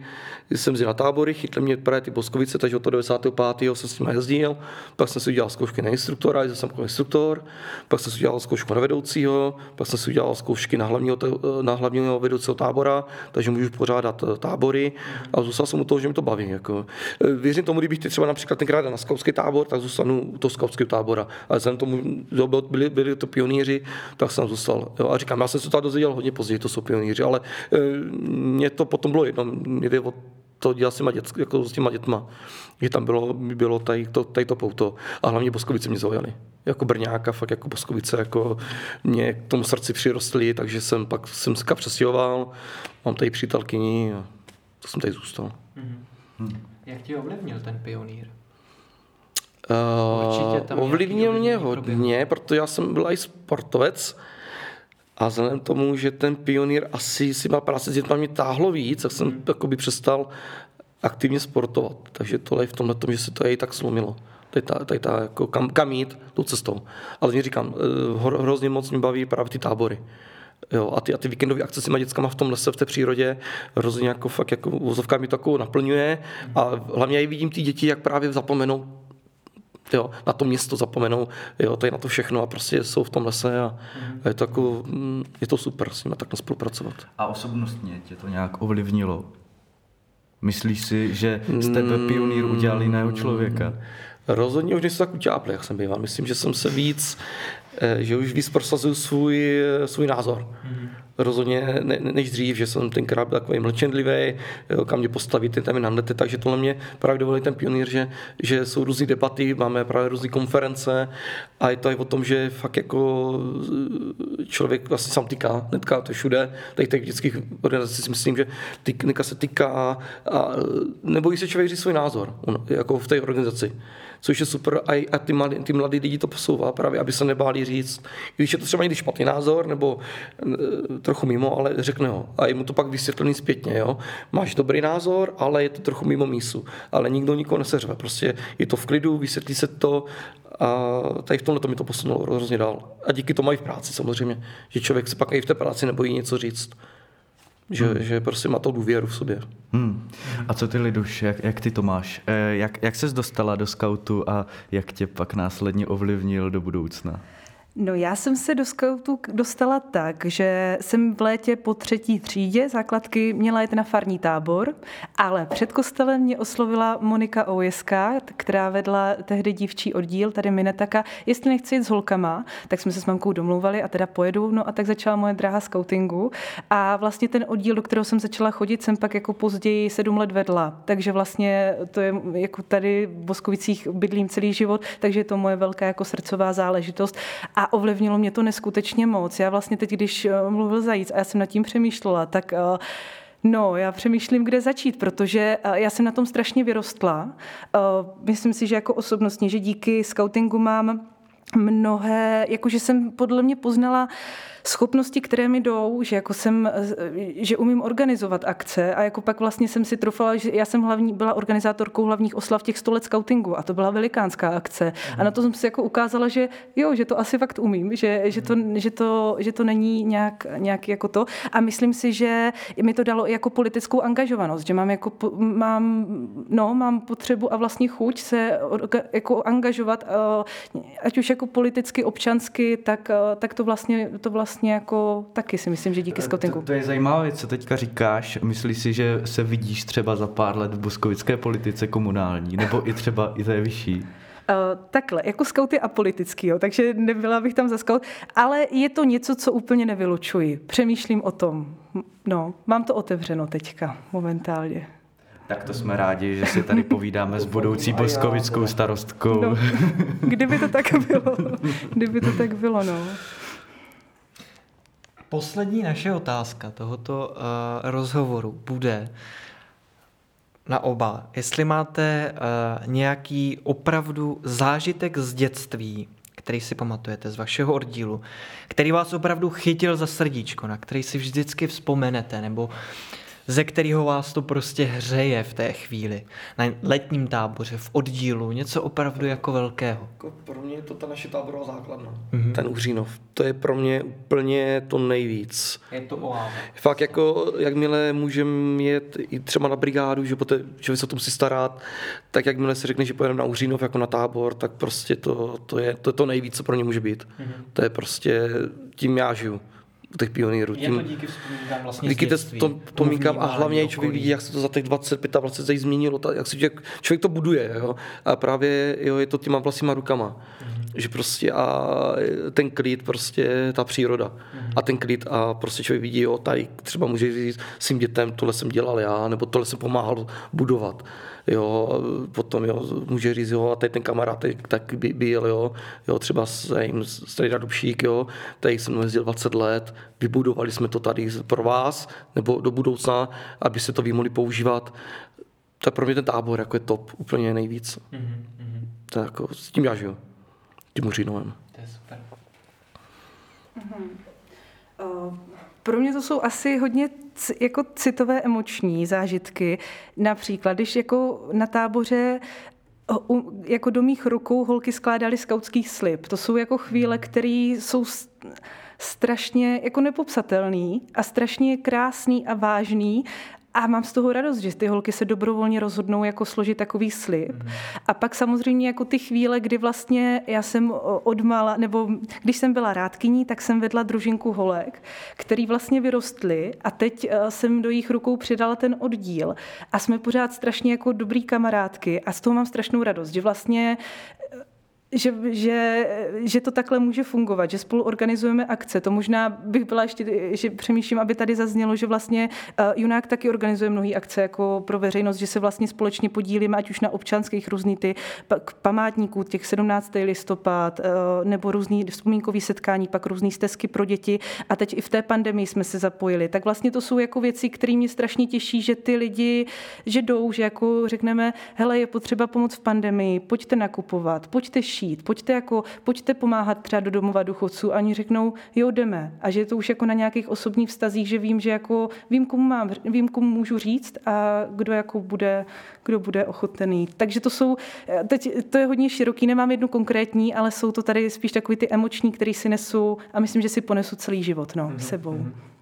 jsem si na tábory, chytli mě právě ty Boskovice, takže od toho 95. jsem s nimi jezdil, pak jsem si udělal zkoušky na instruktora, jezdil jsem jako instruktor, pak jsem si udělal zkoušku na vedoucího, pak jsem si udělal zkoušky na hlavního, na hlavního vedoucího tábora, takže můžu pořádat eh, tábory a zůstal jsem u toho, že mi to baví. Jako. Eh, věřím tomu, kdybych třeba například tenkrát na skautský tábor, tak zůstanu u toho skautského tábora. Ale jsem tomu, byli, byli to pionýři, tak jsem zůstal. Jo, a říkám, já jsem se to dozvěděl hodně později, to jsou pionýři, ale e, mě to potom bylo jedno, mě jde o to dělat s těma, dět, jako s těma dětma, že tam bylo, bylo tady to, tady to pouto a hlavně Boskovice mě zaujaly. Jako Brňáka, fakt jako Boskovice, jako mě k tomu srdci přirostly, takže jsem pak jsem se přestěhoval, mám tady přítelkyni a to jsem tady zůstal. Mm-hmm. Jak ti ovlivnil ten pionýr? Uh, ovlivnil mě hodně, protože já jsem byl i sportovec a vzhledem tomu, že ten pionýr asi si má práce s dětmi mě táhlo víc, tak jsem hmm. přestal aktivně sportovat. Takže tohle je v tomhle tom, že se to i tak slomilo. Tady ta, tady ta jako kam, kam jít tou cestou. Ale mě říkám, eh, hrozně moc mě baví právě ty tábory. Jo, a ty, a ty víkendové akce s těma dětskama v tom lese, v té přírodě, hrozně jako fakt jako vozovka mi to jako naplňuje a hlavně já vidím ty děti, jak právě zapomenou jo, na to město zapomenou, jo, je na to všechno a prostě jsou v tom lese a, mm. a je, to jako, mm, je to super s nimi takhle spolupracovat. A osobnostně tě to nějak ovlivnilo? Myslíš si, že z tebe pionýr udělal jiného člověka? Rozhodně už nejsem tak utáplý, jak jsem býval. Myslím, že jsem se víc, eh, že už víc prosazuju svůj, svůj názor. Mm rozhodně ne, než dřív, že jsem tenkrát byl takový mlčenlivý, kam mě postavit, ten tam je nanete, takže tohle mě právě dovolí ten pionýr, že, že jsou různé debaty, máme právě různé konference a je to i o tom, že fakt jako člověk vlastně sám týká, netká to všude, tady těch dětských organizací si myslím, že týka se týká a nebojí se člověk říct svůj názor, jako v té organizaci což je super a, a ty, mladí, ty mladí lidi to posouvá právě, aby se nebáli říct, když je to třeba někdy špatný názor nebo e, trochu mimo, ale řekne ho a je mu to pak vysvětlený zpětně, jo. Máš dobrý názor, ale je to trochu mimo mísu, ale nikdo nikoho neseřve, prostě je to v klidu, vysvětlí se to a tady v tomhle to mi to posunulo hrozně dál. A díky tomu i v práci samozřejmě, že člověk se pak i v té práci nebojí něco říct že, hmm. že prostě má to důvěru v sobě. Hmm. A co ty Liduš, jak, jak ty to máš? Eh, jak, jak ses dostala do skautu a jak tě pak následně ovlivnil do budoucna? No já jsem se do skautu dostala tak, že jsem v létě po třetí třídě základky měla jet na farní tábor, ale před kostelem mě oslovila Monika Oujeská, která vedla tehdy dívčí oddíl, tady Minetaka, jestli nechci jít s holkama, tak jsme se s mamkou domlouvali a teda pojedu, no a tak začala moje dráha skautingu. A vlastně ten oddíl, do kterého jsem začala chodit, jsem pak jako později sedm let vedla, takže vlastně to je jako tady v Boskovicích bydlím celý život, takže je to moje velká jako srdcová záležitost. A ovlivnilo mě to neskutečně moc. Já vlastně teď, když eh, mluvil Zajíc a já jsem nad tím přemýšlela, tak eh, No, já přemýšlím, kde začít, protože eh, já jsem na tom strašně vyrostla. Myslím si, že jako osobnostně, že díky scoutingu mám mnohé, jakože jsem podle mě poznala schopnosti, které mi jdou, že jako jsem, že umím organizovat akce a jako pak vlastně jsem si trofala, že já jsem hlavní, byla organizátorkou hlavních oslav těch 100 let scoutingu a to byla velikánská akce. A na to jsem si jako ukázala, že jo, že to asi fakt umím, že, že, to, že, to, že to není nějak, nějak jako to. A myslím si, že mi to dalo jako politickou angažovanost, že mám jako, mám, no, mám potřebu a vlastně chuť se jako angažovat, ať už jako politicky, občansky, tak, eh, tak to, vlastně, to vlastně jako taky si myslím, že díky skautingu. To, to je zajímavé, co teďka říkáš. Myslíš si, že se vidíš třeba za pár let v boskovické politice komunální, nebo i třeba i té vyšší? Uh, takhle, jako scout je apolitický, jo, takže nebyla bych tam za scout, ale je to něco, co úplně nevylučuji. Přemýšlím o tom. No, mám to otevřeno teďka, momentálně. Tak to jsme rádi, že si tady povídáme s <laughs> budoucí boskovickou starostkou. No, kdyby to tak <laughs> bylo. Kdyby to tak bylo, no. Poslední naše otázka tohoto uh, rozhovoru bude, na oba. Jestli máte uh, nějaký opravdu zážitek z dětství, který si pamatujete z vašeho oddílu, který vás opravdu chytil za srdíčko, na který si vždycky vzpomenete, nebo ze kterého vás to prostě hřeje v té chvíli. Na letním táboře, v oddílu, něco opravdu jako velkého. Jako pro mě je to ta naše táborová základna, mm-hmm. ten Uhřínov. To je pro mě úplně to nejvíc. Je to oáza. Fakt jako, jakmile můžeme jet i třeba na brigádu, že poté člověk se o tom si starat, tak jakmile se řekne, že pojedeme na Uhřínov jako na tábor, tak prostě to, to, je, to je to nejvíc, co pro ně může být. Mm-hmm. To je prostě, tím já žiju těch pionýrů. Je to díky vzpomínkám vlastně Díky to, vzpomínkám a hlavně člověk vidí, jak se to za těch 25 a 20 změnilo, jak se člověk, člověk to buduje. Jo? A právě jo, je to těma vlastníma rukama. Mm-hmm. Že prostě a ten klid, prostě ta příroda. Mm-hmm. A ten klid a prostě člověk vidí, jo, tady třeba může říct svým dětem, tohle jsem dělal já, nebo tohle jsem pomáhal budovat jo, potom jo, může říct, jo, a tady ten kamarád tak by, byl, jo, jo, třeba jim Strejda Dubšík, jo, tady jsem jezdil 20 let, vybudovali jsme to tady pro vás, nebo do budoucna, aby se to vy mohli používat. To je pro mě ten tábor jako je top, úplně nejvíc. Mm-hmm. To je jako, s tím já žiju, tím Uřínovem. To je super. Mm-hmm. Uh, pro mě to jsou asi hodně jako citové emoční zážitky. Například, když jako na táboře jako do mých rukou holky skládaly skautský slib. To jsou jako chvíle, které jsou strašně jako nepopsatelný a strašně krásný a vážný a mám z toho radost, že ty holky se dobrovolně rozhodnou jako složit takový slib. Mm. A pak samozřejmě jako ty chvíle, kdy vlastně já jsem odmala, nebo když jsem byla rádkyní, tak jsem vedla družinku holek, který vlastně vyrostly a teď e, jsem do jejich rukou přidala ten oddíl a jsme pořád strašně jako dobrý kamarádky a z toho mám strašnou radost, že vlastně že, že, že to takhle může fungovat, že spolu organizujeme akce. To možná bych byla ještě, že přemýšlím, aby tady zaznělo, že vlastně uh, Junák taky organizuje mnohé akce jako pro veřejnost, že se vlastně společně podílíme, ať už na občanských různý ty památníků, těch 17. listopad, uh, nebo různý vzpomínkový setkání, pak různý stezky pro děti. A teď i v té pandemii jsme se zapojili. Tak vlastně to jsou jako věci, které mě strašně těší, že ty lidi, že jdou, že jako řekneme, hele, je potřeba pomoc v pandemii, pojďte nakupovat, pojďte šít, pojďte, jako, pojďte pomáhat třeba do domova důchodců a oni řeknou, jo, jdeme. A že je to už jako na nějakých osobních vztazích, že vím, že jako vím, komu mám, vím, komu můžu říct a kdo jako bude, kdo bude ochotený. Takže to jsou, teď to je hodně široký, nemám jednu konkrétní, ale jsou to tady spíš takový ty emoční, které si nesu a myslím, že si ponesu celý život no, mm-hmm. sebou. Mm-hmm.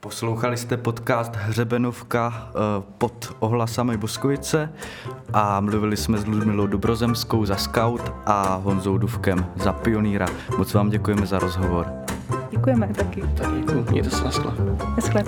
Poslouchali jste podcast Hřebenovka eh, pod ohlasami Boskovice a mluvili jsme s Ludmilou Dobrozemskou za Scout a Honzou Duvkem za Pioníra. Moc vám děkujeme za rozhovor. Děkujeme taky. Tak děkuji, mějte se, naschle. Naschle.